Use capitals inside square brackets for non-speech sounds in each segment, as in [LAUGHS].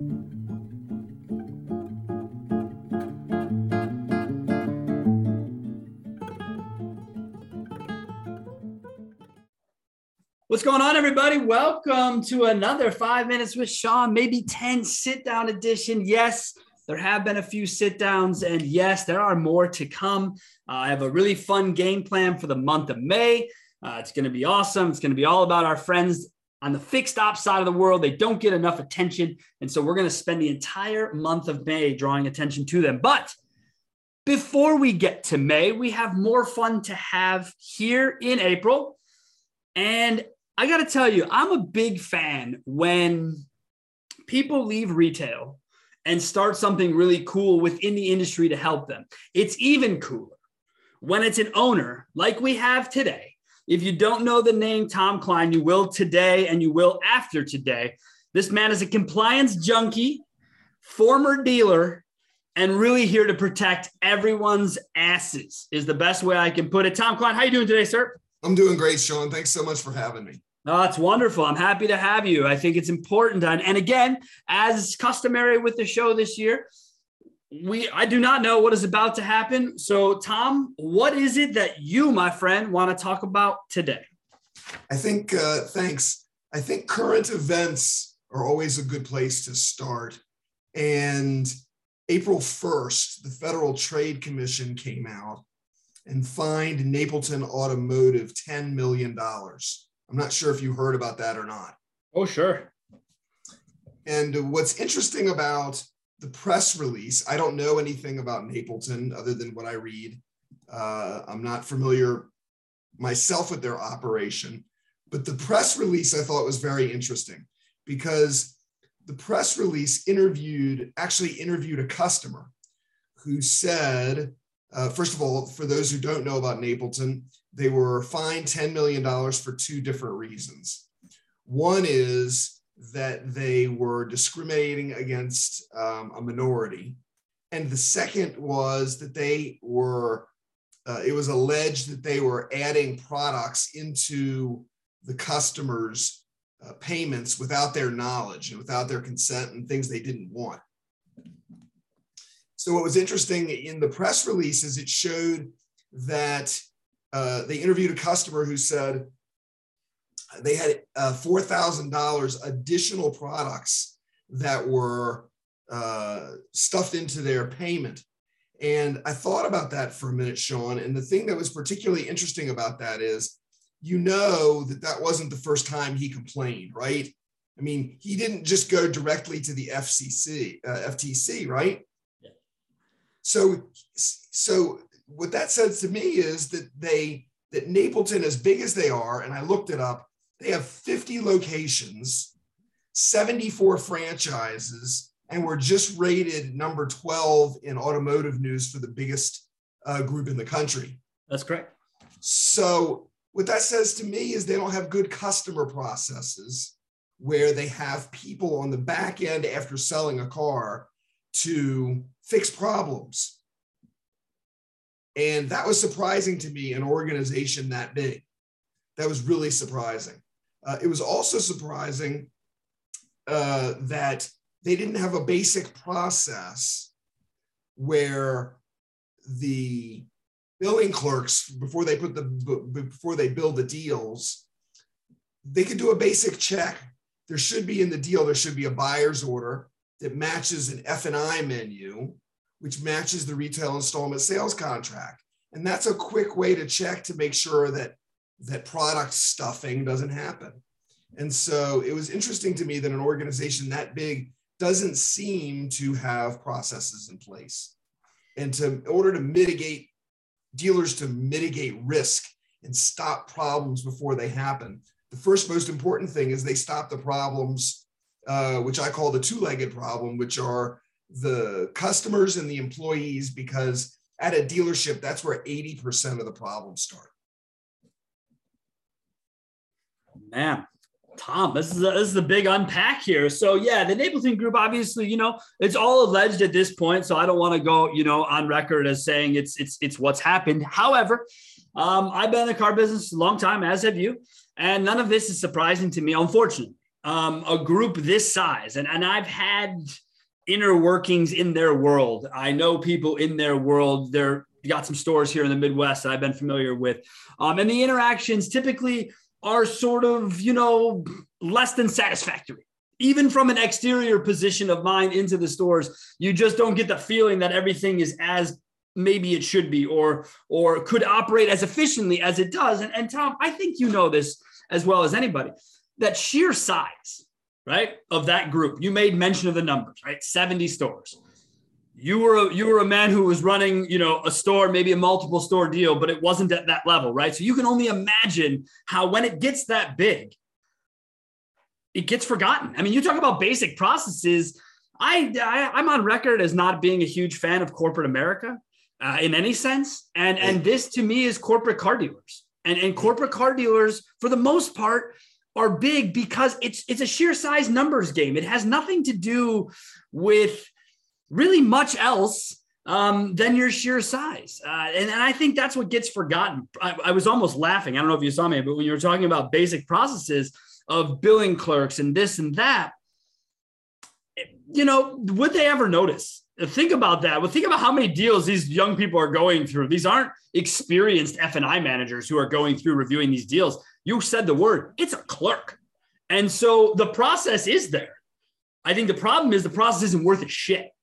What's going on, everybody? Welcome to another five minutes with Sean, maybe 10 sit down edition. Yes, there have been a few sit downs, and yes, there are more to come. Uh, I have a really fun game plan for the month of May. Uh, it's going to be awesome. It's going to be all about our friends on the fixed op side of the world. They don't get enough attention. And so we're going to spend the entire month of May drawing attention to them. But before we get to May, we have more fun to have here in April. And I got to tell you, I'm a big fan when people leave retail and start something really cool within the industry to help them. It's even cooler when it's an owner like we have today. If you don't know the name Tom Klein, you will today and you will after today. This man is a compliance junkie, former dealer, and really here to protect everyone's asses is the best way I can put it. Tom Klein, how you doing today, sir? I'm doing great, Sean. Thanks so much for having me. Oh, it's wonderful. I'm happy to have you. I think it's important. And, and again, as customary with the show this year, we I do not know what is about to happen. So, Tom, what is it that you, my friend, want to talk about today? I think uh, thanks. I think current events are always a good place to start. And April 1st, the Federal Trade Commission came out and fined Napleton Automotive $10 million. I'm not sure if you heard about that or not. Oh, sure. And what's interesting about the press release, I don't know anything about Napleton other than what I read. Uh, I'm not familiar myself with their operation, but the press release I thought was very interesting because the press release interviewed, actually interviewed a customer who said, uh, first of all, for those who don't know about Napleton, they were fined $10 million for two different reasons. One is that they were discriminating against um, a minority. And the second was that they were, uh, it was alleged that they were adding products into the customers' uh, payments without their knowledge and without their consent and things they didn't want. So, what was interesting in the press release is it showed that uh, they interviewed a customer who said they had uh, $4,000 additional products that were uh, stuffed into their payment. And I thought about that for a minute, Sean. And the thing that was particularly interesting about that is, you know, that that wasn't the first time he complained, right? I mean, he didn't just go directly to the FCC, uh, FTC, right? Yeah. So, so what that says to me is that they that Napleton, as big as they are, and I looked it up, they have 50 locations, 74 franchises, and we're just rated number 12 in automotive news for the biggest uh, group in the country. That's correct. So what that says to me is they don't have good customer processes where they have people on the back end after selling a car to fix problems and that was surprising to me, an organization that big. That was really surprising. Uh, it was also surprising uh, that they didn't have a basic process where the billing clerks before they put the before they build the deals they could do a basic check there should be in the deal there should be a buyer's order that matches an f&i menu which matches the retail installment sales contract. And that's a quick way to check to make sure that that product stuffing doesn't happen. And so it was interesting to me that an organization that big doesn't seem to have processes in place. And to in order to mitigate dealers to mitigate risk and stop problems before they happen, the first most important thing is they stop the problems, uh, which I call the two-legged problem, which are the customers and the employees because at a dealership, that's where 80% of the problems start. Man, Tom, this is a, this is a big unpack here. So yeah, the Napleton Group, obviously, you know, it's all alleged at this point. So I don't want to go, you know, on record as saying it's it's it's what's happened. However, um, I've been in the car business a long time, as have you, and none of this is surprising to me, unfortunately. um, a group this size, and, and I've had inner workings in their world. I know people in their world. They're got some stores here in the Midwest that I've been familiar with. Um, and the interactions typically are sort of, you know, less than satisfactory. Even from an exterior position of mine into the stores, you just don't get the feeling that everything is as maybe it should be or or could operate as efficiently as it does. And, and Tom, I think you know this as well as anybody that sheer size, right, of that group. You made mention of the numbers, right? 70 stores. You were a, you were a man who was running, you know, a store, maybe a multiple store deal, but it wasn't at that level, right? So you can only imagine how when it gets that big, it gets forgotten. I mean, you talk about basic processes. I, I am on record as not being a huge fan of corporate America uh, in any sense, and and this to me is corporate car dealers, and and corporate car dealers for the most part are big because it's it's a sheer size numbers game. It has nothing to do with really much else um, than your sheer size. Uh, and, and, I think that's what gets forgotten. I, I, was almost laughing. I don't know if you saw me, but when you were talking about basic processes of billing clerks and this and that, you know, would they ever notice? Think about that. Well, think about how many deals these young people are going through. These aren't experienced F&I managers who are going through reviewing these deals. You said the word, it's a clerk. And so the process is there. I think the problem is the process isn't worth a shit.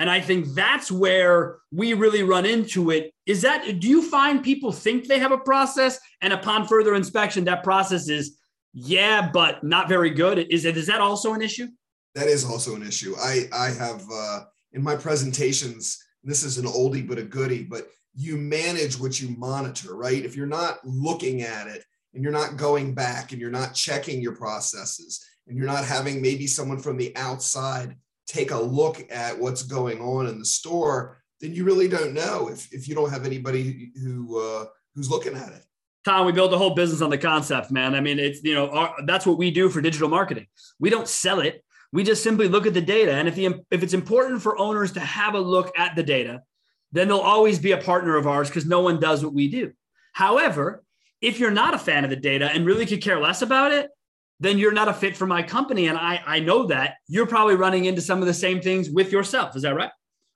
And I think that's where we really run into it. Is that do you find people think they have a process and upon further inspection, that process is yeah, but not very good? Is it is that also an issue? That is also an issue. I I have uh in my presentations, this is an oldie but a goodie, but you manage what you monitor, right? If you're not looking at it and you're not going back and you're not checking your processes and you're not having maybe someone from the outside take a look at what's going on in the store, then you really don't know if, if you don't have anybody who uh, who's looking at it. Tom, we built a whole business on the concept, man. I mean, it's you know our, that's what we do for digital marketing. We don't sell it. We just simply look at the data, and if the if it's important for owners to have a look at the data, then they'll always be a partner of ours because no one does what we do. However, if you're not a fan of the data and really could care less about it, then you're not a fit for my company. And I, I know that you're probably running into some of the same things with yourself. Is that right?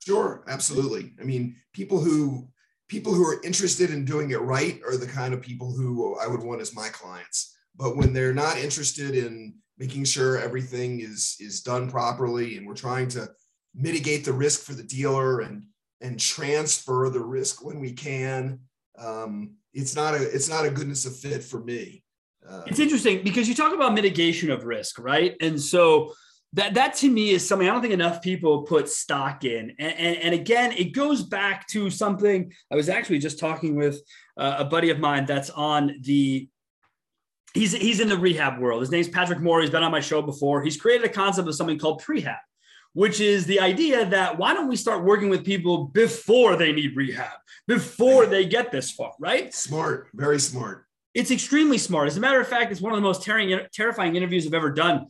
Sure, absolutely. I mean, people who people who are interested in doing it right are the kind of people who I would want as my clients. But when they're not interested in making sure everything is is done properly and we're trying to mitigate the risk for the dealer and and transfer the risk when we can um, it's not a it's not a goodness of fit for me uh, it's interesting because you talk about mitigation of risk right and so that that to me is something i don't think enough people put stock in and, and, and again it goes back to something i was actually just talking with uh, a buddy of mine that's on the he's he's in the rehab world. His name's Patrick Moore. He's been on my show before. He's created a concept of something called prehab, which is the idea that why don't we start working with people before they need rehab, before they get this far, right? Smart, very smart. It's extremely smart. As a matter of fact, it's one of the most terrifying interviews I've ever done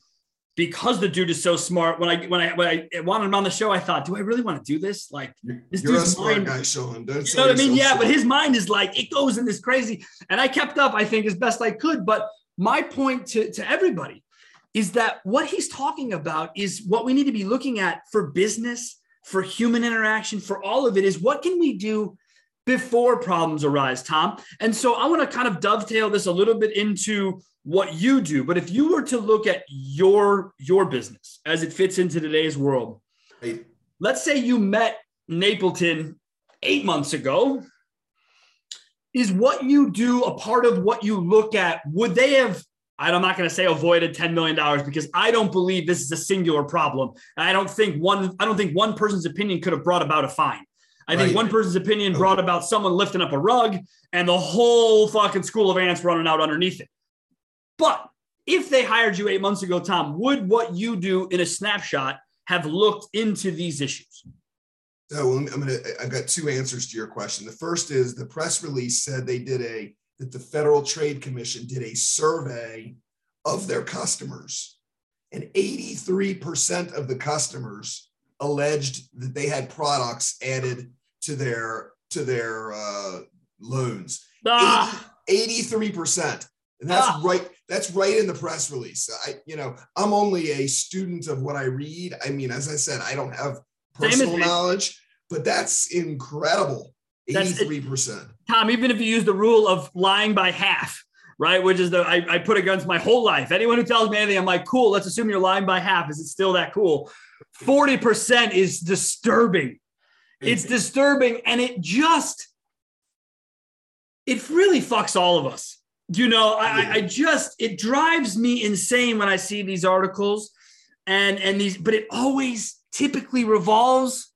because the dude is so smart. When I when I when I wanted him on the show, I thought, do I really want to do this? Like this You're dude's a smart mind, guy, Sean. Don't you know what I mean? Yeah, smart. but his mind is like it goes in this crazy. And I kept up, I think, as best I could. But my point to, to everybody is that what he's talking about is what we need to be looking at for business, for human interaction, for all of it is what can we do before problems arise, Tom? And so I want to kind of dovetail this a little bit into what you do but if you were to look at your your business as it fits into today's world right. let's say you met napleton eight months ago is what you do a part of what you look at would they have i'm not going to say avoided $10 million because i don't believe this is a singular problem i don't think one i don't think one person's opinion could have brought about a fine I right. think one person's opinion brought about someone lifting up a rug and the whole fucking school of ants running out underneath it. But if they hired you eight months ago, Tom, would what you do in a snapshot have looked into these issues? So I'm gonna. I've got two answers to your question. The first is the press release said they did a that the Federal Trade Commission did a survey of their customers, and 83% of the customers alleged that they had products added to their to their uh, loans. Ah. 83%. And that's ah. right. That's right in the press release. I, you know, I'm only a student of what I read. I mean, as I said, I don't have personal knowledge, but that's incredible. 83%. Tom, even if you use the rule of lying by half, right? Which is the I, I put against my whole life. Anyone who tells me anything, I'm like, cool, let's assume you're lying by half. Is it still that cool? 40% is disturbing. It's disturbing. And it just, it really fucks all of us. You know, I, I just, it drives me insane when I see these articles and, and these, but it always typically revolves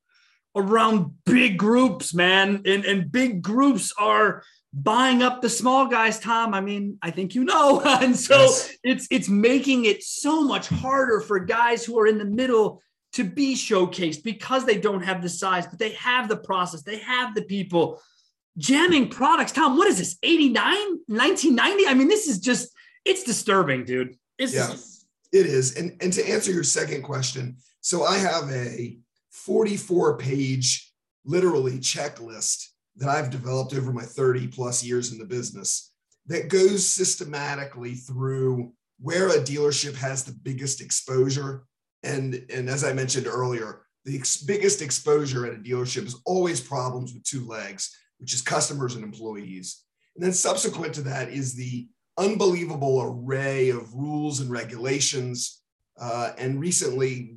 around big groups, man. And, and big groups are buying up the small guys, Tom. I mean, I think you know. [LAUGHS] and so yes. it's it's making it so much harder for guys who are in the middle to be showcased because they don't have the size, but they have the process, they have the people jamming products. Tom, what is this? 89, 1990? I mean, this is just it's disturbing, dude. It's yeah, it is. And and to answer your second question, so I have a 44 page literally checklist that I've developed over my 30 plus years in the business that goes systematically through where a dealership has the biggest exposure. And, and as I mentioned earlier, the ex- biggest exposure at a dealership is always problems with two legs, which is customers and employees. And then subsequent to that is the unbelievable array of rules and regulations. Uh, and recently,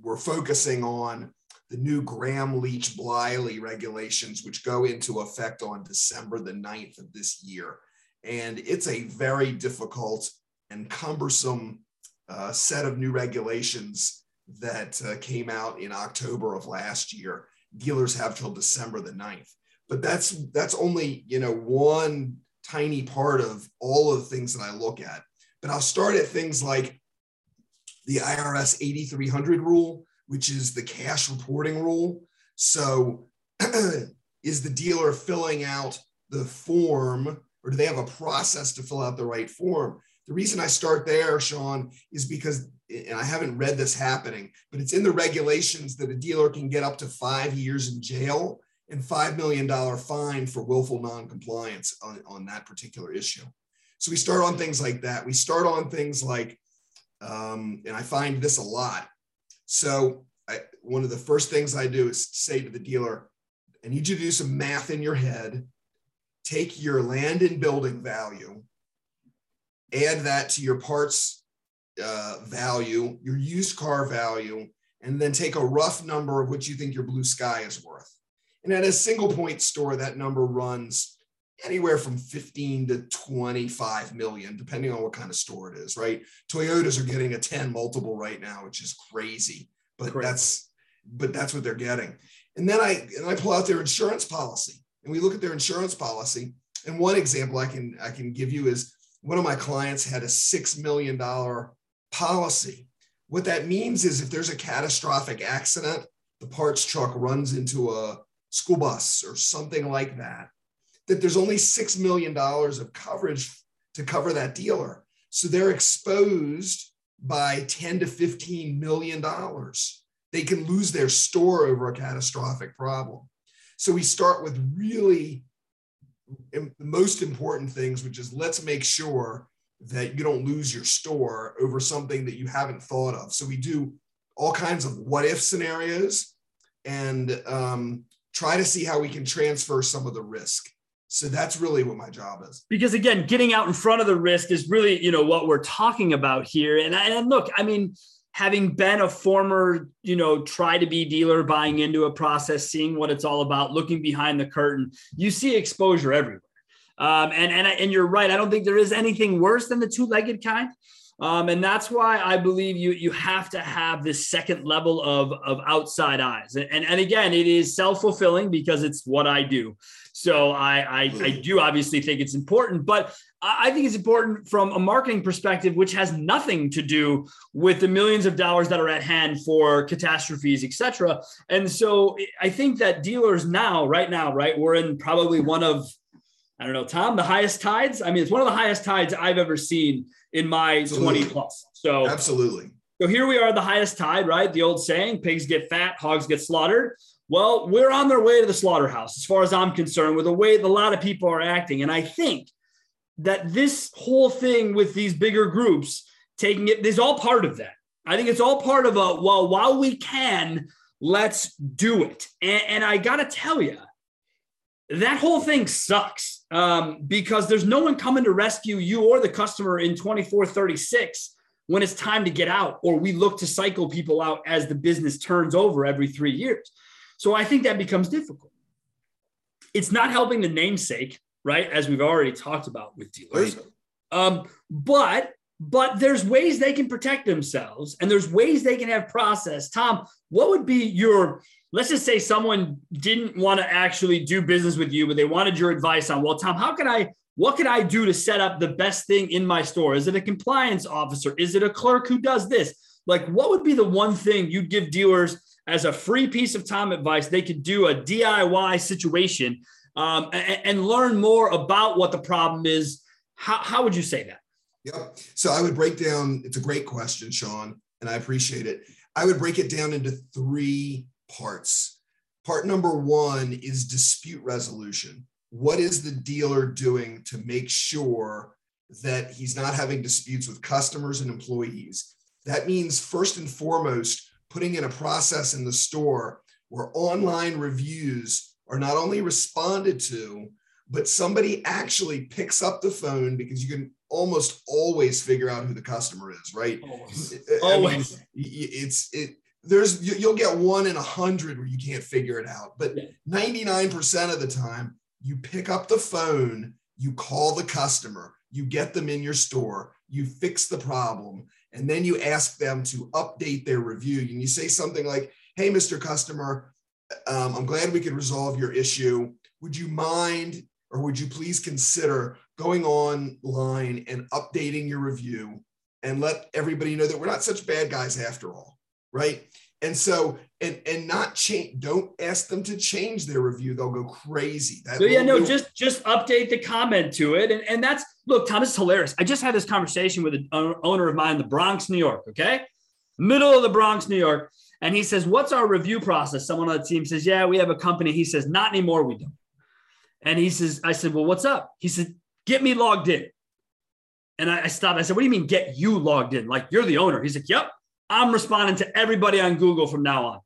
we're focusing on the new Gramm Leach Bliley regulations, which go into effect on December the 9th of this year. And it's a very difficult and cumbersome uh, set of new regulations that uh, came out in October of last year. Dealers have till December the 9th. But that's that's only you know one tiny part of all of the things that I look at. But I'll start at things like the IRS 8300 rule, which is the cash reporting rule. So, [CLEARS THROAT] is the dealer filling out the form, or do they have a process to fill out the right form? The reason I start there, Sean, is because, and I haven't read this happening, but it's in the regulations that a dealer can get up to five years in jail and $5 million fine for willful noncompliance on, on that particular issue. So we start on things like that. We start on things like, um, and I find this a lot, so I, one of the first things I do is say to the dealer, I need you to do some math in your head. Take your land and building value, add that to your parts uh, value, your used car value, and then take a rough number of what you think your blue sky is worth. And at a single point store, that number runs anywhere from 15 to 25 million, depending on what kind of store it is, right? Toyotas are getting a 10 multiple right now, which is crazy, but that's but that's what they're getting. And then I and I pull out their insurance policy and we look at their insurance policy. And one example I can I can give you is one of my clients had a six million dollar policy. What that means is if there's a catastrophic accident, the parts truck runs into a school bus or something like that that there's only $6 million of coverage to cover that dealer. So they're exposed by 10 to 15 million dollars. They can lose their store over a catastrophic problem. So we start with really the most important things, which is let's make sure that you don't lose your store over something that you haven't thought of. So we do all kinds of what if scenarios and um, try to see how we can transfer some of the risk. So that's really what my job is. Because again, getting out in front of the risk is really, you know, what we're talking about here. And, and look, I mean, having been a former, you know, try to be dealer, buying into a process, seeing what it's all about, looking behind the curtain, you see exposure everywhere. Um, and and and you're right. I don't think there is anything worse than the two-legged kind. Um, and that's why I believe you you have to have this second level of, of outside eyes. And, and, and again, it is self-fulfilling because it's what I do. So I, I, I do obviously think it's important, but I think it's important from a marketing perspective, which has nothing to do with the millions of dollars that are at hand for catastrophes, etc. And so I think that dealers now, right now, right, we're in probably one of, I don't know, Tom, the highest tides. I mean, it's one of the highest tides I've ever seen in my Absolutely. 20 plus. So absolutely. So here we are, the highest tide, right? The old saying, pigs get fat, hogs get slaughtered. Well, we're on their way to the slaughterhouse, as far as I'm concerned, with the way a lot of people are acting. And I think that this whole thing with these bigger groups taking it is all part of that. I think it's all part of a well, while we can, let's do it. And, and I got to tell you, that whole thing sucks um, because there's no one coming to rescue you or the customer in 2436 when it's time to get out, or we look to cycle people out as the business turns over every three years. So I think that becomes difficult. It's not helping the namesake, right? As we've already talked about with dealers. Um, but but there's ways they can protect themselves and there's ways they can have process. Tom, what would be your let's just say someone didn't want to actually do business with you, but they wanted your advice on, well, Tom, how can I what can I do to set up the best thing in my store? Is it a compliance officer? Is it a clerk who does this? Like, what would be the one thing you'd give dealers as a free piece of time advice they could do a DIY situation um, and, and, learn more about what the problem is? How, how would you say that? Yep. So I would break down, it's a great question, Sean, and I appreciate it. I would break it down into three parts. Part number one is dispute resolution what is the dealer doing to make sure that he's not having disputes with customers and employees? That means, first and foremost, putting in a process in the store where online reviews are not only responded to, but somebody actually picks up the phone because you can almost always figure out who the customer is, right? Always. always. Mean, it's it. There's you'll get one in a hundred where you can't figure it out, but 99% of the time you pick up the phone, you call the customer, you get them in your store, you fix the problem, and then you ask them to update their review. And you say something like, Hey, Mr. Customer, um, I'm glad we could resolve your issue. Would you mind or would you please consider going online and updating your review and let everybody know that we're not such bad guys after all, right? And so, and and not change. Don't ask them to change their review; they'll go crazy. That so yeah, no, do- just just update the comment to it, and and that's look, Thomas is hilarious. I just had this conversation with an owner of mine in the Bronx, New York. Okay, middle of the Bronx, New York, and he says, "What's our review process?" Someone on the team says, "Yeah, we have a company." He says, "Not anymore, we don't." And he says, "I said, well, what's up?" He said, "Get me logged in." And I, stopped. I said, "What do you mean, get you logged in? Like you're the owner?" He's like, "Yep." I'm responding to everybody on Google from now on.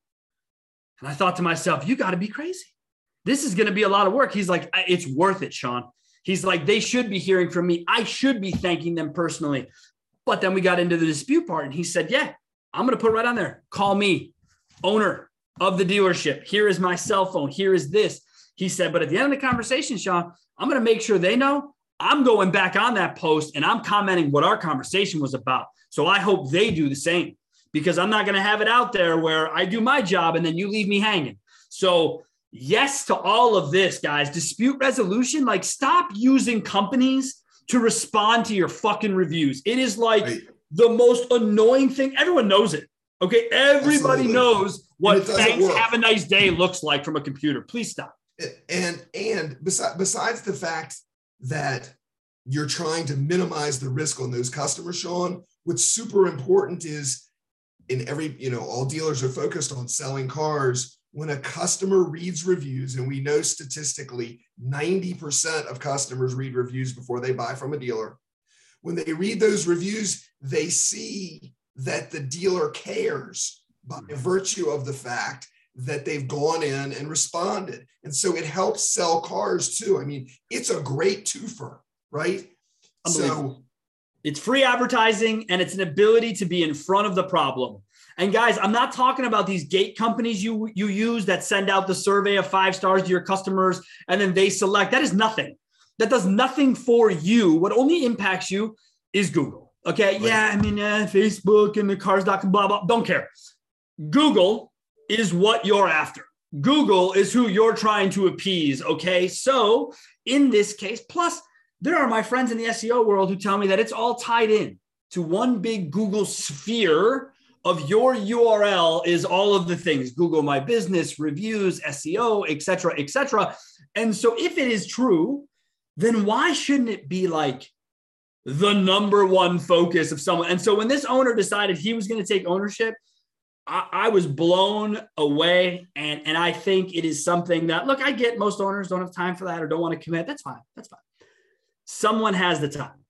And I thought to myself, you got to be crazy. This is going to be a lot of work. He's like, it's worth it, Sean. He's like, they should be hearing from me. I should be thanking them personally. But then we got into the dispute part, and he said, yeah, I'm going to put right on there. Call me, owner of the dealership. Here is my cell phone. Here is this. He said, but at the end of the conversation, Sean, I'm going to make sure they know I'm going back on that post and I'm commenting what our conversation was about. So I hope they do the same because I'm not going to have it out there where I do my job and then you leave me hanging. So, yes to all of this, guys. Dispute resolution, like stop using companies to respond to your fucking reviews. It is like. The most annoying thing. Everyone knows it. Okay. Everybody Absolutely. knows what thanks, work. have a nice day looks like from a computer. Please stop. And and besides besides the fact that you're trying to minimize the risk on those customers, Sean, what's super important is in every, you know, all dealers are focused on selling cars. When a customer reads reviews, and we know statistically 90% of customers read reviews before they buy from a dealer. When they read those reviews, they see that the dealer cares by mm-hmm. virtue of the fact that they've gone in and responded. And so it helps sell cars too. I mean, it's a great twofer, right? So it's free advertising and it's an ability to be in front of the problem. And guys, I'm not talking about these gate companies you you use that send out the survey of five stars to your customers and then they select. That is nothing. That does nothing for you. What only impacts you is Google. Okay. Right. Yeah. I mean, uh, Facebook and the cars.com, blah, blah. Blah. Don't care. Google is what you're after. Google is who you're trying to appease. Okay. So in this case, plus there are my friends in the SEO world who tell me that it's all tied in to one big Google sphere of your URL is all of the things Google My Business, reviews, SEO, etc., etc. And so if it is true, then why shouldn't it be like the number one focus of someone? And so when this owner decided he was going to take ownership, I, I, was blown away. And, and I think it is something that, look, I get most owners don't have time for that or don't want to commit. That's fine. That's fine. someone has the time.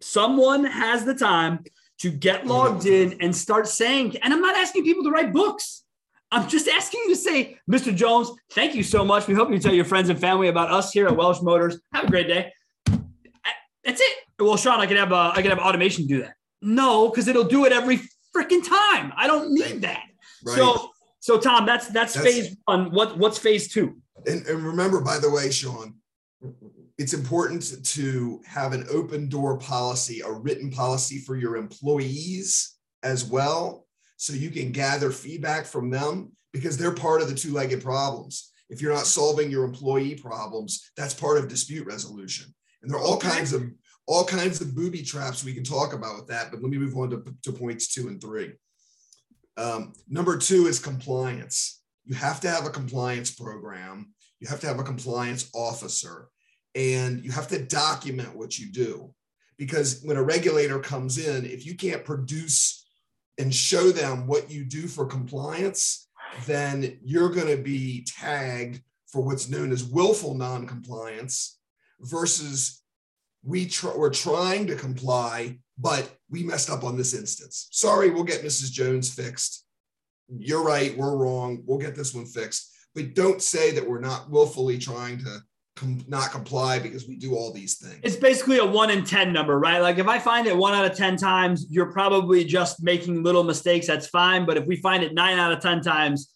Someone has the time to get logged in and start saying, and I'm not asking people to write books. I'm just asking you to say, Mr. Jones, thank you so much. We hope you tell your friends and family about us here at Welsh Motors. Have a great day. That's it. Well, Sean, I can have uh, I can have automation do that. No, because it'll do it every freaking time. I don't need that. Right. So, so Tom, that's, that's, that's phase one. What what's phase two? And, and remember, by the way, Sean, it's important to have an open door policy, a written policy for your employees as well, so you can gather feedback from them because they're part of the two legged problems. If you're not solving your employee problems, that's part of dispute resolution. And there are all okay. kinds of all kinds of booby traps we can talk about with that. But let me move on to, to points two and three. Um, number two is compliance. You have to have a compliance program. You have to have a compliance officer and you have to document what you do because when a regulator comes in if you can't produce and show them what you do for compliance then you're going to be tagged for what's known as willful non-compliance versus we tr- we're trying to comply but we messed up on this instance. Sorry we'll get mrs jones fixed. You're right we're wrong we'll get this one fixed. But don't say that we're not willfully trying to com- not comply because we do all these things. It's basically a one in 10 number, right? Like if I find it one out of 10 times, you're probably just making little mistakes. That's fine. But if we find it nine out of 10 times,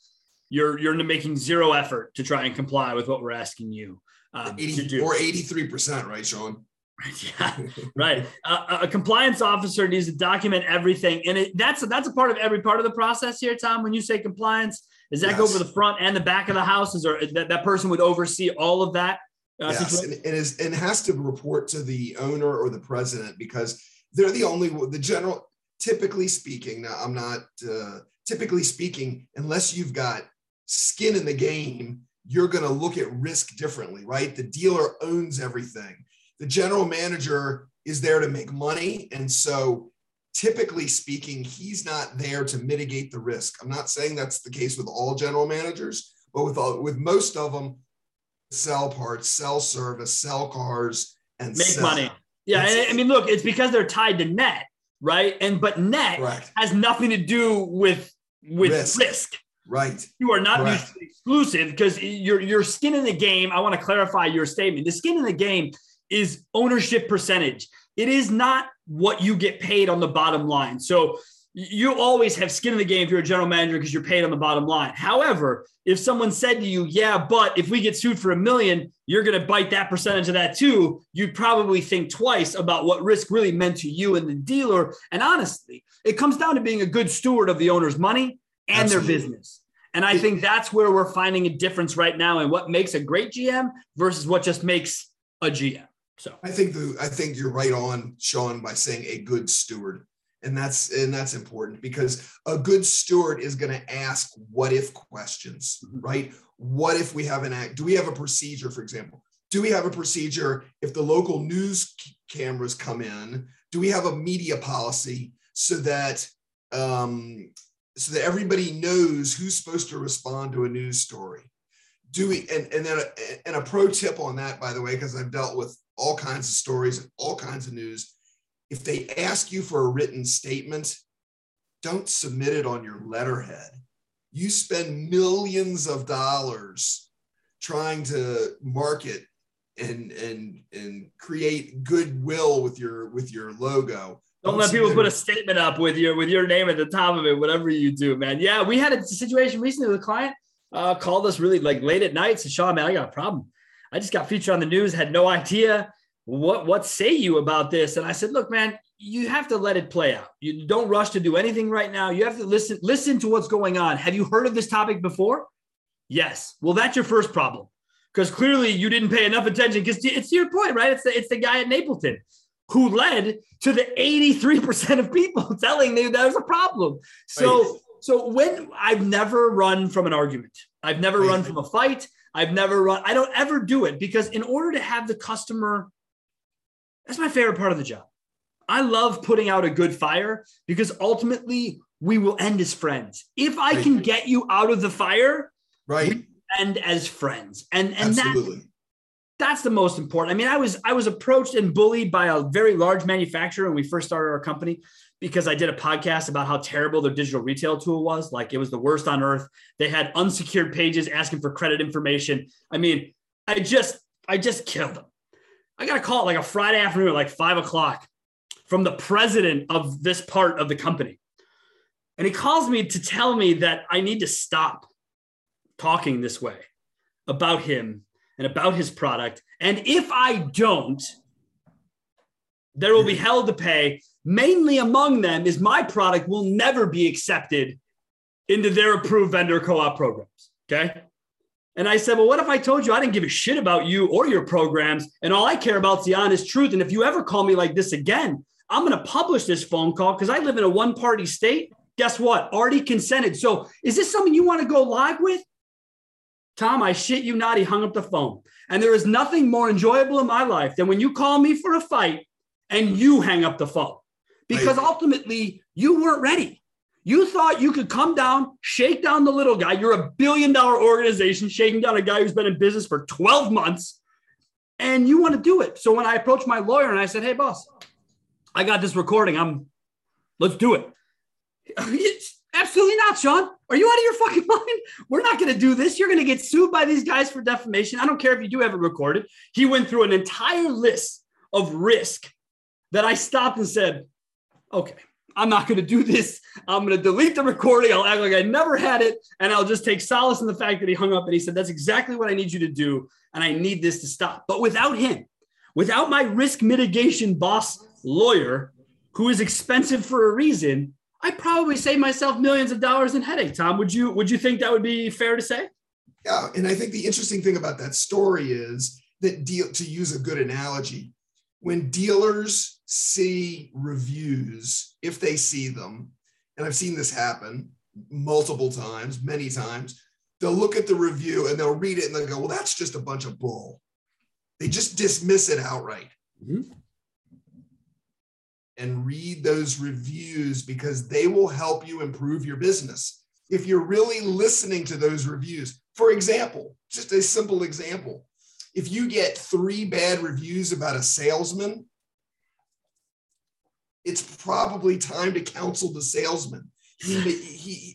you're, you're making zero effort to try and comply with what we're asking you um, 80, to do. Or 83%, right, Sean? [LAUGHS] yeah, right. Uh, a compliance officer needs to document everything, and it, that's that's a part of every part of the process here, Tom. When you say compliance, does that yes. go over the front and the back of the house? Is there that, that person would oversee all of that? Uh, yes, and, and, is, and has to report to the owner or the president because they're the only the general. Typically speaking, now I'm not. Uh, typically speaking, unless you've got skin in the game, you're going to look at risk differently, right? The dealer owns everything. The general manager is there to make money, and so typically speaking, he's not there to mitigate the risk. I'm not saying that's the case with all general managers, but with all, with most of them, sell parts, sell service, sell cars, and make sell. money. Yeah, and, I mean, look, it's because they're tied to net, right? And but net Correct. has nothing to do with with risk. risk. Right. You are not mutually exclusive because your your skin in the game. I want to clarify your statement. The skin in the game is ownership percentage. It is not what you get paid on the bottom line. So you always have skin in the game if you're a general manager because you're paid on the bottom line. However, if someone said to you, yeah, but if we get sued for a million, you're going to bite that percentage of that too, you'd probably think twice about what risk really meant to you and the dealer. And honestly, it comes down to being a good steward of the owner's money and Absolutely. their business. And I think that's where we're finding a difference right now in what makes a great GM versus what just makes a GM. So I think the I think you're right on, Sean, by saying a good steward and that's and that's important because a good steward is going to ask what if questions mm-hmm. right? What if we have an act do we have a procedure for example? Do we have a procedure if the local news cameras come in do we have a media policy so that um, so that everybody knows who's supposed to respond to a news story? Do we and, and then a, and a pro tip on that by the way because i've dealt with all kinds of stories and all kinds of news if they ask you for a written statement, don't submit it on your letterhead. You spend millions of dollars trying to market and and and create goodwill with your with your logo. Don't, let people put a statement up with your with your name at the top of it, whatever you do, man. Yeah, we had a situation recently with a client uh, called us really like late at night. Said, Sean, man, I got a problem. I just got featured on the news, had no idea what what say you about this? And i said look man you have to let it play out. You don't rush to do anything right now. You have to listen listen to what's going on. Have you heard of this topic before? Yes. Well that's your first problem because clearly you didn't pay enough attention because it's your point right? It's the, it's the guy at napleton who led to the 83% of people [LAUGHS] telling me there's a problem. So right. so when i've never run from an argument. I've never right. run from a fight. I've never run. I don't ever do it because in order to have the customer that's my favorite part of the job. I love putting out a good fire because ultimately we will end as friends. If I right. can get you out of the fire, right, end as friends. And and Absolutely. that That's the most important. I mean, I was I was approached and bullied by a very large manufacturer when we first started our company because I did a podcast about how terrible their digital retail tool was. Like it was the worst on earth. They had unsecured pages asking for credit information. I mean, I just I just killed them. I got a call like a Friday afternoon at like five o'clock from the president of this part of the company. And he calls me to tell me that I need to stop talking this way about him and about his product. And if I don't, there will be hell to pay. Mainly among them is my product will never be accepted into their approved vendor co op programs. Okay. And I said, Well, what if I told you I didn't give a shit about you or your programs and all I care about is the honest truth? And if you ever call me like this again, I'm going to publish this phone call because I live in a one party state. Guess what? Already consented. So is this something you want to go live with? Tom, I shit you not. He hung up the phone. And there is nothing more enjoyable in my life than when you call me for a fight and you hang up the phone because ultimately you weren't ready. You thought you could come down, shake down the little guy. You're a billion dollar organization shaking down a guy who's been in business for 12 months and you want to do it. So when I approached my lawyer and I said, Hey, boss, I got this recording. I'm, let's do it. Absolutely not, Sean. Are you out of your fucking [LAUGHS] mind? We're not going to do this. You're going to get sued by these guys for defamation. I don't care if you do have it recorded. He went through an entire list of risk that I stopped and said, okay, I'm not going to do this. I'm going to delete the recording. I'll act like I never had it. And I'll just take solace in the fact that he hung up and he said, that's exactly what I need you to do. And I need this to stop. But without him, without my risk mitigation boss lawyer, who is expensive for a reason, I probably save myself millions of dollars in headache. Tom, would you would you think that would be fair to say? Yeah, and I think the interesting thing about that story is that deal to use a good analogy, when dealers see reviews, if they see them, and I've seen this happen multiple times, many times, they'll look at the review and they'll read it and they'll go, well, that's just a bunch of bull. They just dismiss it outright. Mm-hmm. And read those reviews because they will help you improve your business. If you're really listening to those reviews, for example, just a simple example, if you get three bad reviews about a salesman, it's probably time to counsel the salesman. He,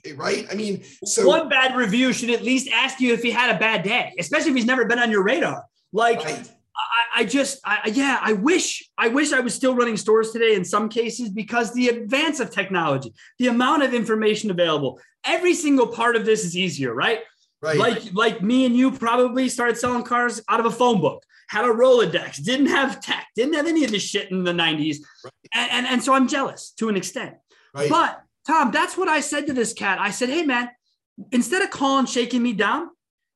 he, right? I mean, so one bad review should at least ask you if he had a bad day, especially if he's never been on your radar. Like, right. I, I, just, I, yeah, I wish, I wish I was still running stores today in some cases because the advance of technology, the amount of information available, every single part of this is easier, right? Right. Like like me and you probably started selling cars out of a phone book, had a Rolodex, didn't have tech, didn't have any of this shit in the 90s. Right. And, and, and so I'm jealous to an extent. Right. But Tom, that's what I said to this cat. I said, hey man, instead of calling, shaking me down,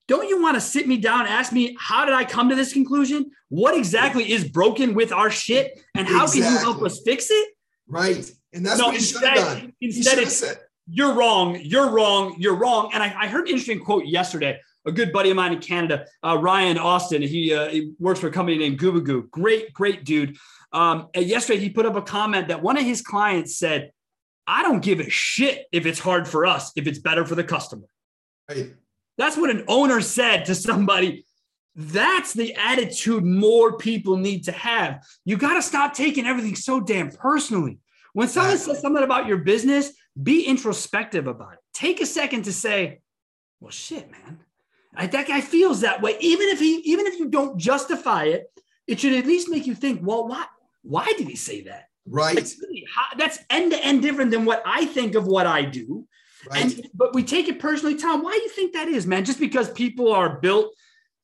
don't you want to sit me down, ask me how did I come to this conclusion? What exactly is broken with our shit? And how exactly. can you help us fix it? Right. And that's no, what he should have done. Instead, it's, said you're wrong, you're wrong, you're wrong. And I, I heard an interesting quote yesterday. A good buddy of mine in Canada, uh, Ryan Austin, he, uh, he, works for a company named Gubagoo. Great, great dude. Um, yesterday, he put up a comment that one of his clients said, I don't give a shit if it's hard for us, if it's better for the customer. Right. That's what an owner said to somebody. That's the attitude more people need to have. You got to stop taking everything so damn personally. When someone says something about your business, be introspective about it. Take a second to say, well, shit, man. I, that guy feels that way. Even if he, even if you don't justify it, it should at least make you think, well, why, why did he say that? Right. Like, that's end to end different than what I think of what I do. Right. And but we take it personally, Tom. Why do you think that is, man? Just because people are built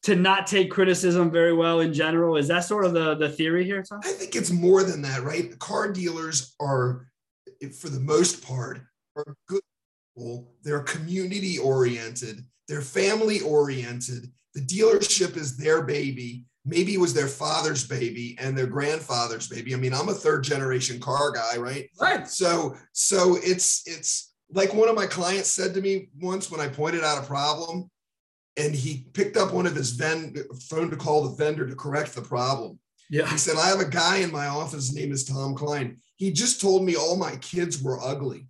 to not take criticism very well in general? Is that sort of the, the theory here, Tom? I think it's more than that, right? The car dealers are for the most part, are good people. They're community oriented, they're family oriented. The dealership is their baby. Maybe it was their father's baby and their grandfather's baby. I mean, I'm a third generation car guy, right? Right. So, so it's it's like one of my clients said to me once when I pointed out a problem, and he picked up one of his phone to call the vendor to correct the problem. Yeah. He said, I have a guy in my office. His name is Tom Klein. He just told me all my kids were ugly.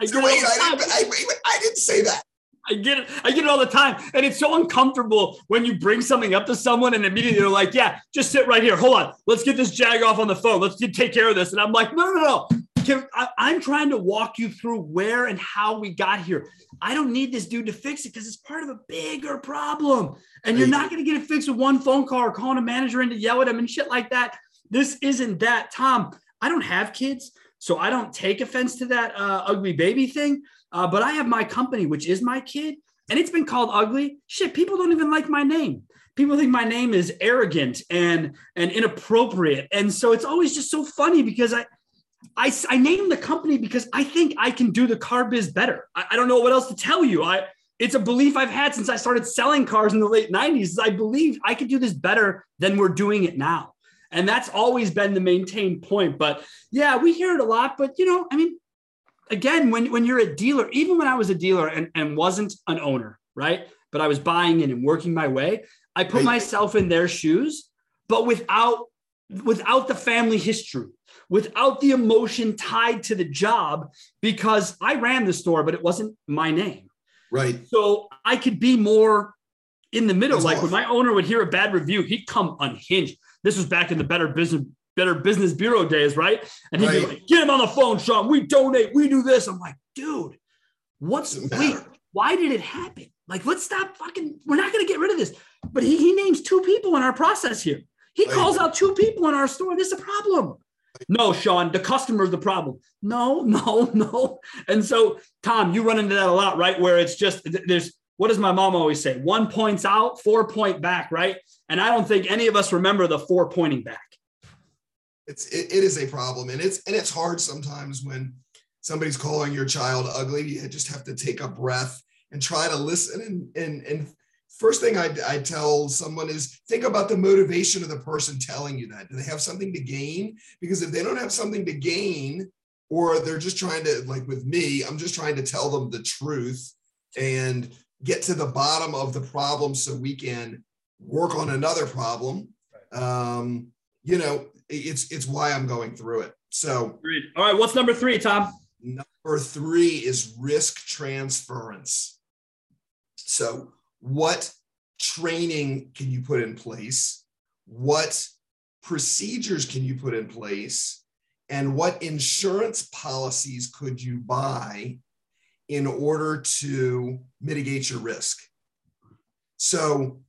I, so wait, I, didn't, I, I, didn't say that. I get it. I get it all the time. And it's so uncomfortable when you bring something up to someone and immediately they're like, yeah, just sit right here. Hold on. Let's get this jag off on the phone. Let's take care of this. And I'm like, no, no, no. I, am trying to walk you through where and how we got here. I don't need this dude to fix it because it's part of a bigger problem. And you're not going to get it fixed with one phone call or calling a manager in to yell at him and shit like that. This isn't that. Tom, I don't have kids. So I don't take offense to that uh, ugly baby thing. Uh, but I have my company, which is my kid, and it's been called ugly. Shit, people don't even like my name. People think my name is arrogant and and inappropriate, and so it's always just so funny because I. I, I named the company because I think I can do the car biz better. I, I don't know what else to tell you. I it's a belief I've had since I started selling cars in the late 90s. I believe I could do this better than we're doing it now. And that's always been the maintained point. But yeah, we hear it a lot. But, you know, I mean, again, when, when you're a dealer, even when I was a dealer and, and wasn't an owner, right? But I was buying in and working my way, I put myself in their shoes, but without without the family history, without the emotion tied to the job, because I ran the store, but it wasn't my name. Right. So I could be more in the middle. That's like when my owner would hear a bad review, he'd come unhinged. This was back in the Better Business Better Business Bureau days, right? And he'd right. be like, "Get him on the phone, Sean. We donate. We do this." I'm like, dude, what's wait? Why did it happen? Like, let's stop fucking. We're not going to get rid of this. But he, he names two people in our process here. He right. calls out two people in our store. This is a problem. No, Sean, the customer's the problem. No, no, [LAUGHS] no. And so, Tom, you run into that a lot, right? Where it's just there's what does my mom always say? One points out, four point back, right? And I don't think any of us remember the four pointing back. It's it, it is a problem, and it's and it's hard sometimes when somebody's calling your child ugly. You just have to take a breath and try to listen. And and and first thing I I tell someone is think about the motivation of the person telling you that. Do they have something to gain? Because if they don't have something to gain, or they're just trying to like with me, I'm just trying to tell them the truth and get to the bottom of the problem so we can work on another problem. Um, you know, it's it's why I'm going through it. So, all right, what's number three, Tom? Number three is risk transference. So, what training can you put in place? What procedures can you put in place? And what insurance policies could you buy in order to mitigate your risk. So,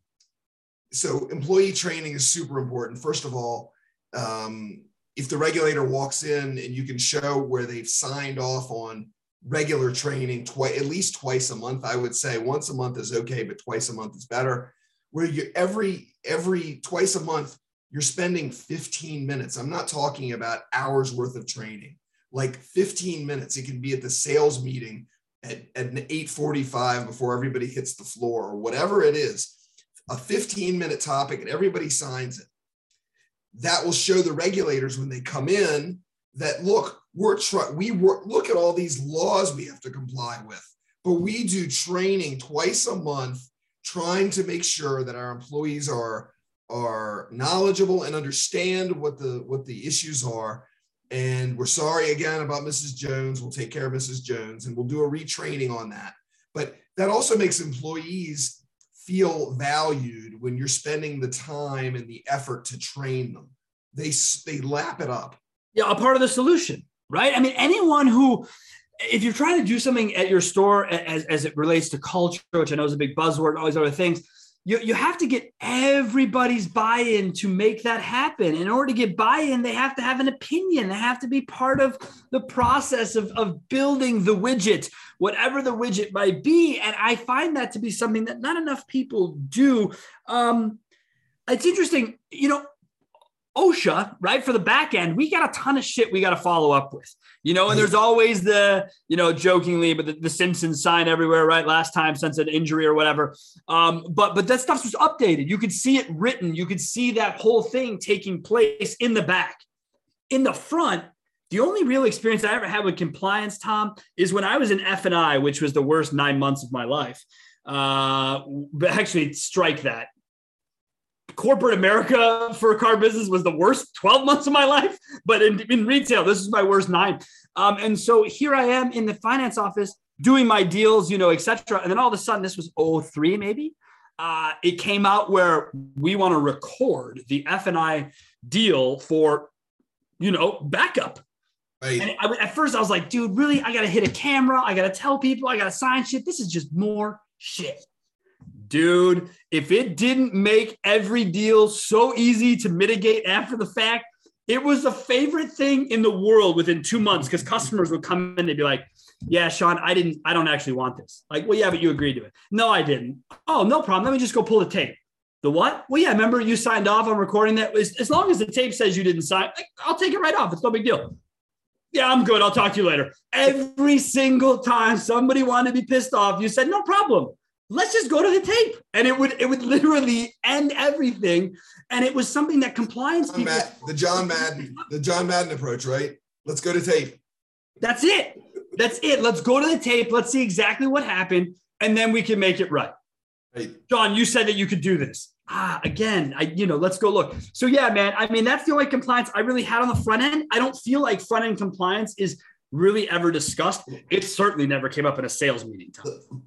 so employee training is super important. First of all, um, if the regulator walks in and you can show where they've signed off on regular training twice, at least twice a month, I would say once a month is okay, but twice a month is better. Where you every every twice a month you're spending 15 minutes. I'm not talking about hours worth of training, like 15 minutes. It can be at the sales meeting at, at an 845 before everybody hits the floor or whatever it is, a 15 minute topic and everybody signs it. That will show the regulators when they come in that look, we're trying, we work, look at all these laws we have to comply with, but we do training twice a month trying to make sure that our employees are are knowledgeable and understand what the what the issues are and we're sorry again about Mrs. Jones. We'll take care of Mrs. Jones and we'll do a retraining on that. But that also makes employees feel valued when you're spending the time and the effort to train them. They, they lap it up. Yeah, a part of the solution, right? I mean, anyone who, if you're trying to do something at your store as, as it relates to culture, which I know is a big buzzword, all these other things, you, you have to get everybody's buy-in to make that happen. In order to get buy-in they have to have an opinion. They have to be part of the process of, of building the widget whatever the widget might be. And i find that to be something that not enough people do. Um, it's interesting you know OSHA, right? For the back end, we got a ton of shit we got to follow up with, you know, and there's always the, you know, jokingly, but the, the Simpsons sign everywhere, right? Last time since an injury or whatever. Um, but but that stuff was updated. You could see it written. You could see that whole thing taking place in the back. In the front, the only real experience I ever had with compliance, Tom, is when I was in F and I, which was the worst nine months of my life. Uh, but actually, strike that corporate America for a car business was the worst 12 months of my life, but in, in retail, this is my worst nine. Um, and so here I am in the finance office, doing my deals, you know, etc. And then all of a sudden, this was 03 maybe. Uh, it came out where we want to record the F and I deal for, you know, backup. Right. And I, at first, I was like, dude, really? I got to hit a camera. I got to tell people. I got to sign shit. This is just more shit. Dude, if it didn't make every deal so easy to mitigate after the fact, it was the favorite thing in the world within two months because customers would come in, they'd be like, yeah, Sean, I didn't, I don't actually want this. Like, well, yeah, but you agreed to it. No, I didn't. Oh, no problem. Let me just go pull the tape. The what? Well, yeah, remember you signed off on recording that. As long as the tape says you didn't sign, I'll take it right off. It's no big deal. Yeah, I'm good. I'll talk to you later. Every single time somebody wanted to be pissed off, you said, no problem. Let's just go to the tape. And it would it would literally end everything. And it was something that compliance people Matt, the John Madden, the John Madden approach, right? Let's go to tape. That's it. That's it. Let's go to the tape. Let's see exactly what happened, and then we can make it right. Right. John, you said that you could do this. Ah, again, I, you know, let's go look. So yeah, man. I mean, that's the only compliance I really had on the front end. I don't feel like front end compliance is really ever discussed. It certainly never came up in a sales meeting.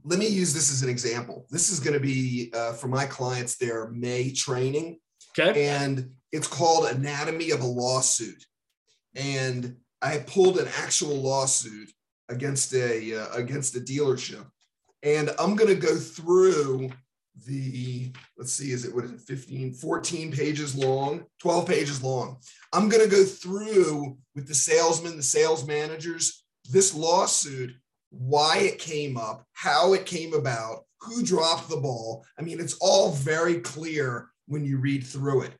Let me use this as an example. This is going to be uh, for my clients their May training. Okay. And it's called Anatomy of a Lawsuit. And I pulled an actual lawsuit against a uh, against a dealership, and I'm going to go through the let's see is it what is it 15 14 pages long? 12 pages long. I'm going to go through with the salesmen the sales managers this lawsuit why it came up how it came about who dropped the ball. I mean it's all very clear when you read through it.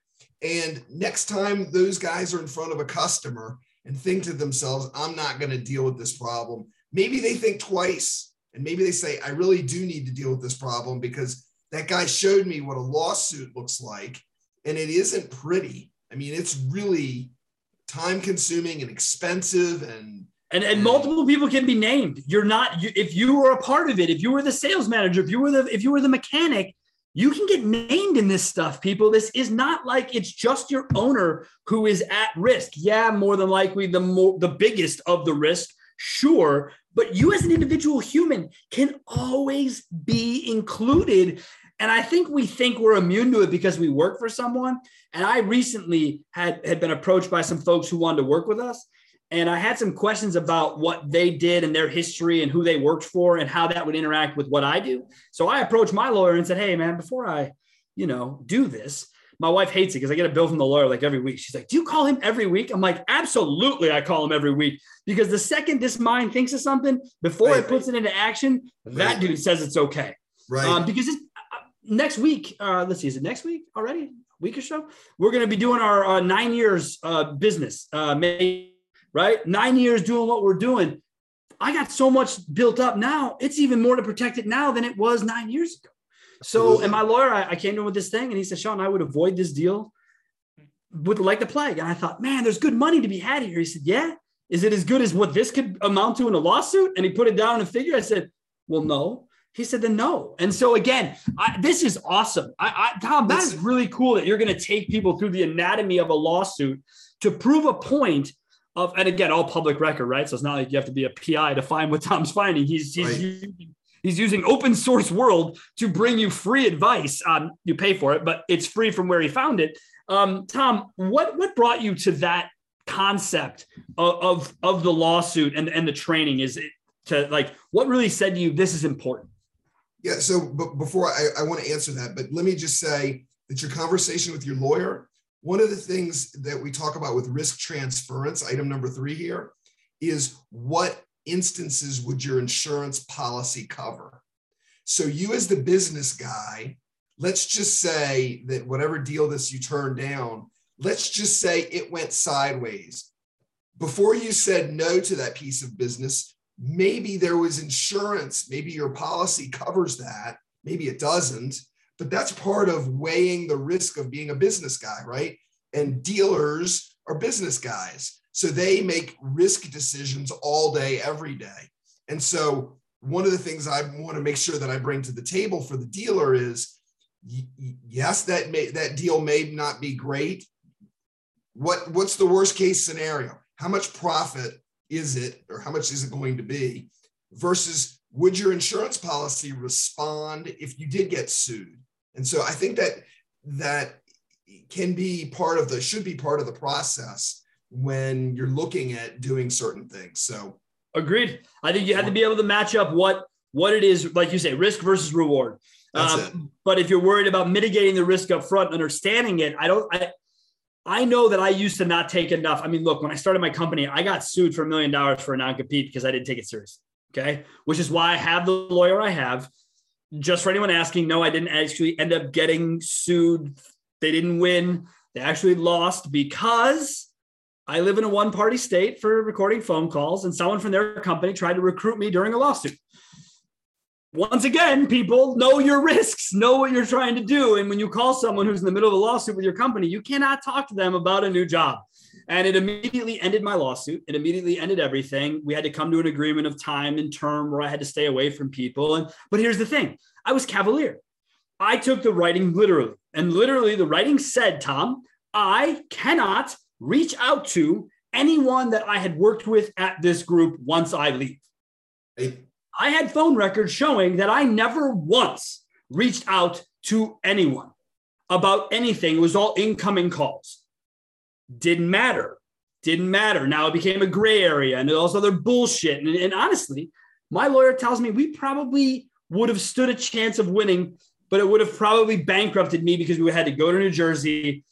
And next time those guys are in front of a customer and think to themselves, I'm not going to deal with this problem. Maybe they think twice and maybe they say, I really do need to deal with this problem because that guy showed me what a lawsuit looks like and it isn't pretty. I mean, it's really time consuming and expensive and and, and multiple people can be named. You're not you, if you were a part of it, if you were the sales manager, if you were the if you were the mechanic, you can get named in this stuff, people. This is not like it's just your owner who is at risk. Yeah, more than likely the more the biggest of the risk, sure. But you as an individual human can always be included. And I think we think we're immune to it because we work for someone. And I recently had, had been approached by some folks who wanted to work with us and I had some questions about what they did and their history and who they worked for and how that would interact with what I do. So I approached my lawyer and said, "Hey, man, before I, you know, do this." My wife hates it because I get a bill from the lawyer like every week. She's like, Do you call him every week? I'm like, Absolutely, I call him every week. Because the second this mind thinks of something, before right, it puts right. it into action, right. that dude says it's okay. Right. Um, because it's, next week, uh, let's see, is it next week already? A Week or so? We're going to be doing our uh, nine years uh, business. Uh, May right? Nine years doing what we're doing. I got so much built up now. It's even more to protect it now than it was nine years ago. So, and my lawyer, I, I came to him with this thing, and he said, Sean, I would avoid this deal with like the plague. And I thought, man, there's good money to be had here. He said, Yeah. Is it as good as what this could amount to in a lawsuit? And he put it down in a figure. I said, Well, no. He said, then no. And so again, I, this is awesome. I, I, Tom, that is really cool that you're going to take people through the anatomy of a lawsuit to prove a point of, and again, all public record, right? So it's not like you have to be a PI to find what Tom's finding. He's he's right. using, he's using open source world to bring you free advice. Um, you pay for it, but it's free from where he found it. Um, Tom, what what brought you to that concept of, of of the lawsuit and and the training? Is it to like what really said to you this is important? Yeah. So, but before I, I want to answer that, but let me just say that your conversation with your lawyer one of the things that we talk about with risk transference, item number three here, is what instances would your insurance policy cover? So, you as the business guy, let's just say that whatever deal this you turned down, let's just say it went sideways. Before you said no to that piece of business, maybe there was insurance, maybe your policy covers that, maybe it doesn't but that's part of weighing the risk of being a business guy, right? And dealers are business guys. So they make risk decisions all day, every day. And so one of the things I want to make sure that I bring to the table for the dealer is yes, that may that deal may not be great. What what's the worst case scenario? How much profit is it, or how much is it going to be, versus would your insurance policy respond if you did get sued? And so I think that that can be part of the should be part of the process when you're looking at doing certain things. So agreed. I think you have to be able to match up what what it is, like you say, risk versus reward. Um, but if you're worried about mitigating the risk up front, understanding it, I don't. I, I know that I used to not take enough. I mean, look, when I started my company, I got sued for a million dollars for a non compete because I didn't take it seriously. Okay. Which is why I have the lawyer I have. Just for anyone asking, no, I didn't actually end up getting sued. They didn't win. They actually lost because I live in a one party state for recording phone calls, and someone from their company tried to recruit me during a lawsuit once again, people know your risks, know what you're trying to do. And when you call someone who's in the middle of a lawsuit with your company, you cannot talk to them about a new job. And it immediately ended my lawsuit. It immediately ended everything. We had to come to an agreement of time and term where I had to stay away from people. And but here's the thing I was cavalier. I took the writing literally. And literally, the writing said, Tom, I cannot reach out to anyone that I had worked with at this group once I leave. I had phone records showing that I never once reached out to anyone about anything. It was all incoming calls. Didn't matter. Didn't matter. Now it became a gray area and all this other bullshit. And, and honestly, my lawyer tells me we probably would have stood a chance of winning, but it would have probably bankrupted me because we had to go to New Jersey.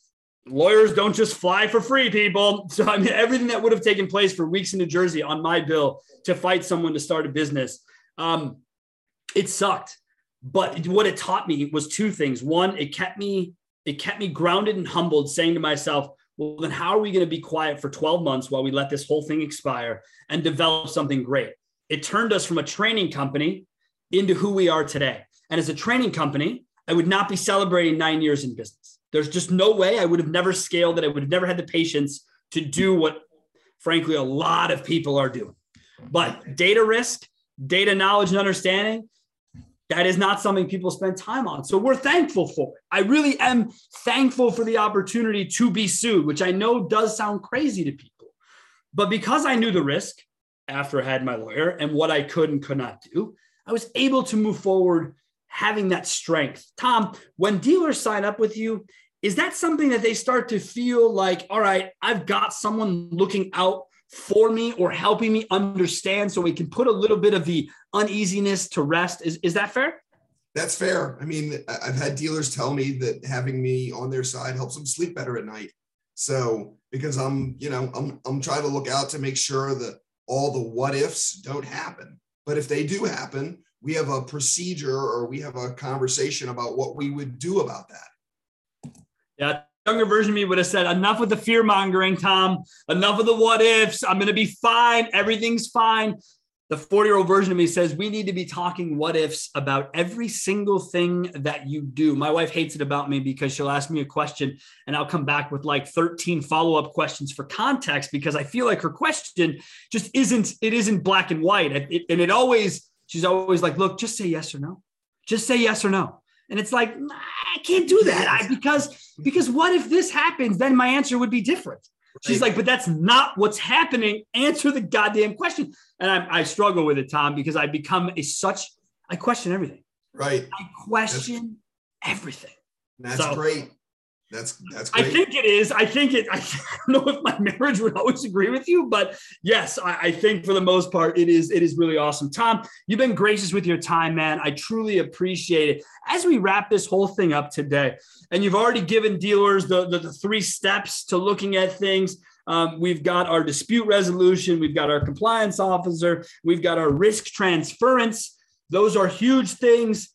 Lawyers don't just fly for free, people. [LAUGHS] So I mean, everything that would have taken place for weeks in New Jersey on my bill to fight someone to start a business um, it sucked. But what it taught me was two things. One, it kept me it kept me grounded and humbled, saying to myself, well, then how are we going to be quiet for 12 months while we let this whole thing expire and develop something great? It turned us from a training company into who we are today. And as a training company, I would not be celebrating nine years in business. There's just no way I would have never scaled it. I would have never had the patience to do what, frankly, a lot of people are doing. But data risk data knowledge and understanding, that is not something people spend time on. So we're thankful for it. I really am thankful for the opportunity to be sued, which I know does sound crazy to people. But because I knew the risk after I had my lawyer and what I could and could not do, I was able to move forward having that strength. Tom, when dealers sign up with you, is that something that they start to feel like, all right, I've got someone looking out for me or helping me understand so we can put a little bit of the uneasiness to rest. Is, is that fair? That's fair. I mean, I've had dealers tell me that having me on their side helps them sleep better at night. So because I'm, you know, I'm I'm trying to look out to make sure that all the what ifs don't happen. But if they do happen, we have a procedure or we have a conversation about what we would do about that. Yeah, younger version of me would have said, enough with the fear mongering, Tom. Enough of the what ifs. I'm going to be fine. Everything's fine. The 40 year old version of me says, we need to be talking what ifs about every single thing that you do. My wife hates it about me because she'll ask me a question and I'll come back with like 13 follow up questions for context because I feel like her question just isn't, it isn't black and white. It, and it always, she's always like, look, just say yes or no. Just say yes or no. And it's like, I can't do that I, because because what if this happens? Then my answer would be different. She's like, but that's not what's happening. Answer the goddamn question. And I, I struggle with it, Tom, because I become a such. I question everything. Right. I question that's, everything. That's so, great. That's that's great. I think it is. I think it. [LAUGHS] I don't know if my marriage would always agree with you, but yes, I, I, think for the most part, it is. It is really awesome. Tom, you've been gracious with your time, man. I truly appreciate it. As we wrap this whole thing up today, and you've already given dealers the the, the three steps to looking at things. Um, we've got our dispute resolution. We've got our compliance officer. We've got our risk transference. Those are huge things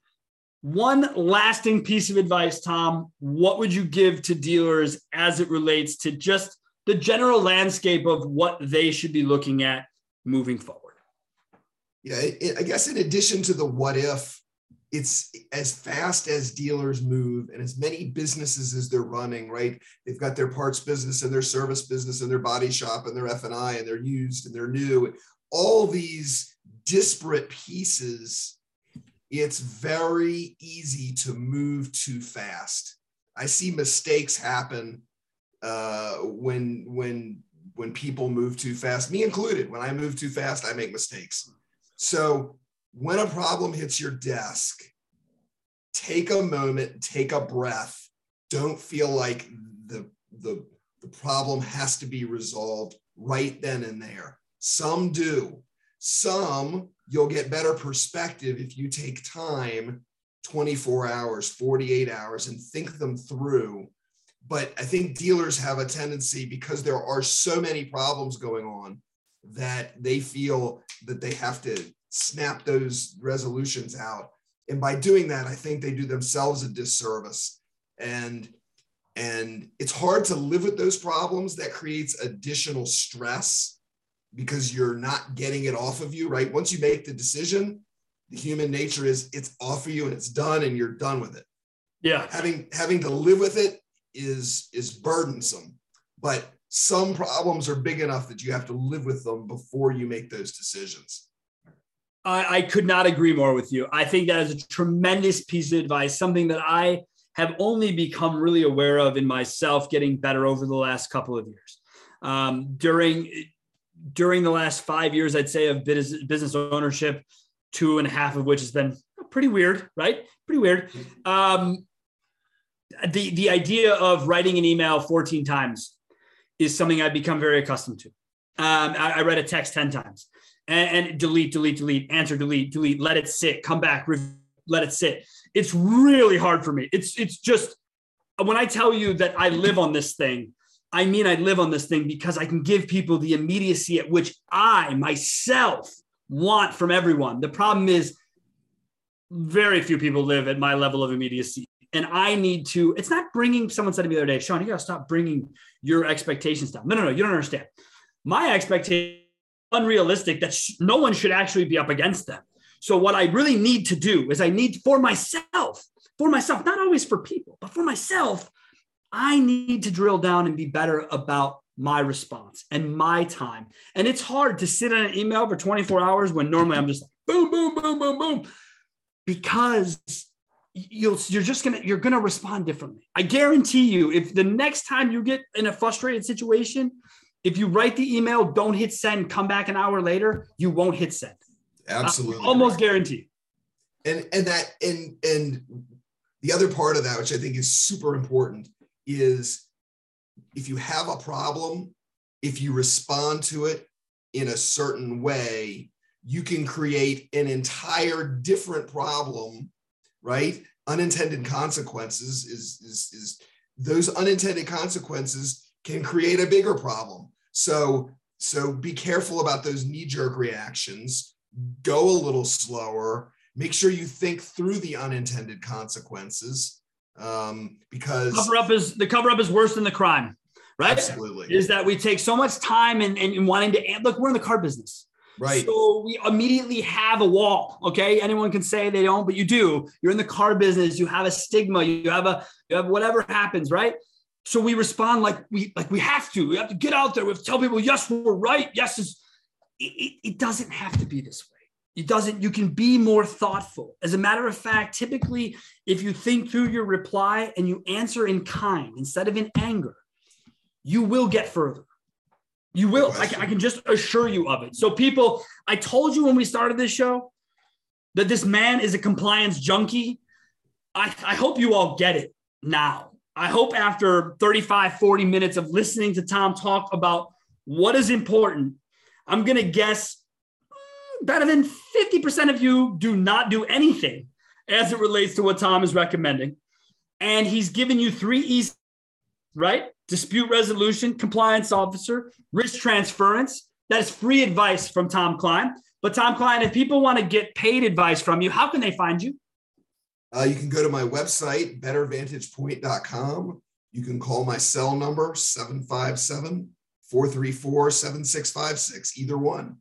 one lasting piece of advice, Tom, what would you give to dealers as it relates to just the general landscape of what they should be looking at moving forward? Yeah, it, I guess in addition to the what if, it's as fast as dealers move and as many businesses as they're running, right? They've got their parts business and their service business and their body shop and their F&I and they're used and they're new. All these disparate pieces it's very easy to move too fast. I see mistakes happen uh, when when when people move too fast, me included. When I move too fast, I make mistakes. So when a problem hits your desk, take a moment, take a breath. Don't feel like the, the, the problem has to be resolved right then and there. Some do. Some you'll get better perspective if you take time 24 hours, 48 hours and think them through. But I think dealers have a tendency because there are so many problems going on that they feel that they have to snap those resolutions out. And by doing that, I think they do themselves a disservice. And and it's hard to live with those problems that creates additional stress because you're not getting it off of you, right? Once you make the decision, the human nature is it's off of you and it's done and you're done with it. Yeah. Having having to live with it is is burdensome. But some problems are big enough that you have to live with them before you make those decisions. I, I could not agree more with you. I think that is a tremendous piece of advice, something that I have only become really aware of in myself getting better over the last couple of years. Um, during during the last five years, I'd say of business, ownership, two and a half of which has been pretty weird, right? Pretty weird. Um, the the idea of writing an email 14 times is something I've become very accustomed to. Um, I, I, read a text 10 times and, and, delete, delete, delete, answer, delete, delete, let it sit, come back, let it sit. It's really hard for me. It's it's just when I tell you that I live on this thing, I mean I live on this thing because I can give people the immediacy at which I myself want from everyone. The problem is very few people live at my level of immediacy. And I need to, it's not bringing, someone said to me the other day, Sean, you got to stop bringing your expectations down. No, no, no, you don't understand. My expectation unrealistic that sh- no one should actually be up against them. So what I really need to do is I need for myself, for myself, not always for people, but for myself, I need to drill down and be better about my response and my time. And it's hard to sit on an email for 24 hours when normally I'm just like boom, boom, boom, boom, boom, because you'll you're just gonna you're gonna respond differently. I guarantee you, if the next time you get in a frustrated situation, if you write the email, don't hit send, come back an hour later, you won't hit send. Absolutely, I almost guarantee. And and that and and the other part of that, which I think is super important, is if you have a problem, if you respond to it in a certain way, you can create an entire different problem, right? Unintended consequences is, is, is those unintended consequences can create a bigger problem. So, so be careful about those knee-jerk reactions. Go a little slower. Make sure you think through the unintended consequences um, because cover up is the cover up is worse than the crime right? Absolutely. Is that we take so much time and, and wanting to look, we're in the car business. Right. So we immediately have a wall. Okay. Anyone can say they don't, but you do. You're in the car business. You have a stigma. You have a, you have whatever happens, right? So we respond like we like we have to. We have to get out there. We have to tell people, yes, we're right. Yes, it, it, it doesn't have to be this way. It doesn't, you can be more thoughtful. As a matter of fact, typically, if you think through your reply and you answer in kind instead of in anger, you will get further. You will. I, I, can just assure you of it. So, people, I told you when we started this show that this man is a compliance junkie. I, I hope you all get it now. I hope after 35, 40 minutes of listening to Tom talk about what is important, I'm going to guess better than 50% of you do not do anything as it relates to what Tom is recommending. And he's given you three easy, right? dispute resolution, compliance officer, risk transference. That is free advice from Tom Klein. But Tom Klein, if people want to get paid advice from you, how can they find you? Uh, you can go to my website, bettervantagepoint.com. You can call my cell number, 757 434 7656, either one.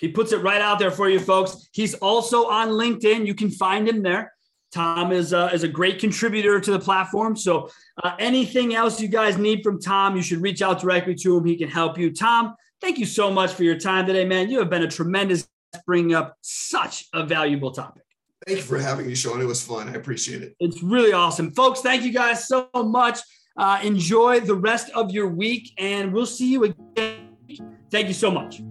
He puts it right out there for you, folks. He's also on LinkedIn. You can find him there. Tom is, uh, is a great contributor to the platform. So, uh, anything else you guys need from Tom, you should reach out directly to him. He can help you. Tom, thank you so much for your time today, man. You have been a tremendous bringing up such a valuable topic. Thank you for having me, Sean. It was fun. I appreciate it. It's really awesome. Folks, thank you guys so much. Uh, enjoy the rest of your week, and we'll see you again. Thank you so much.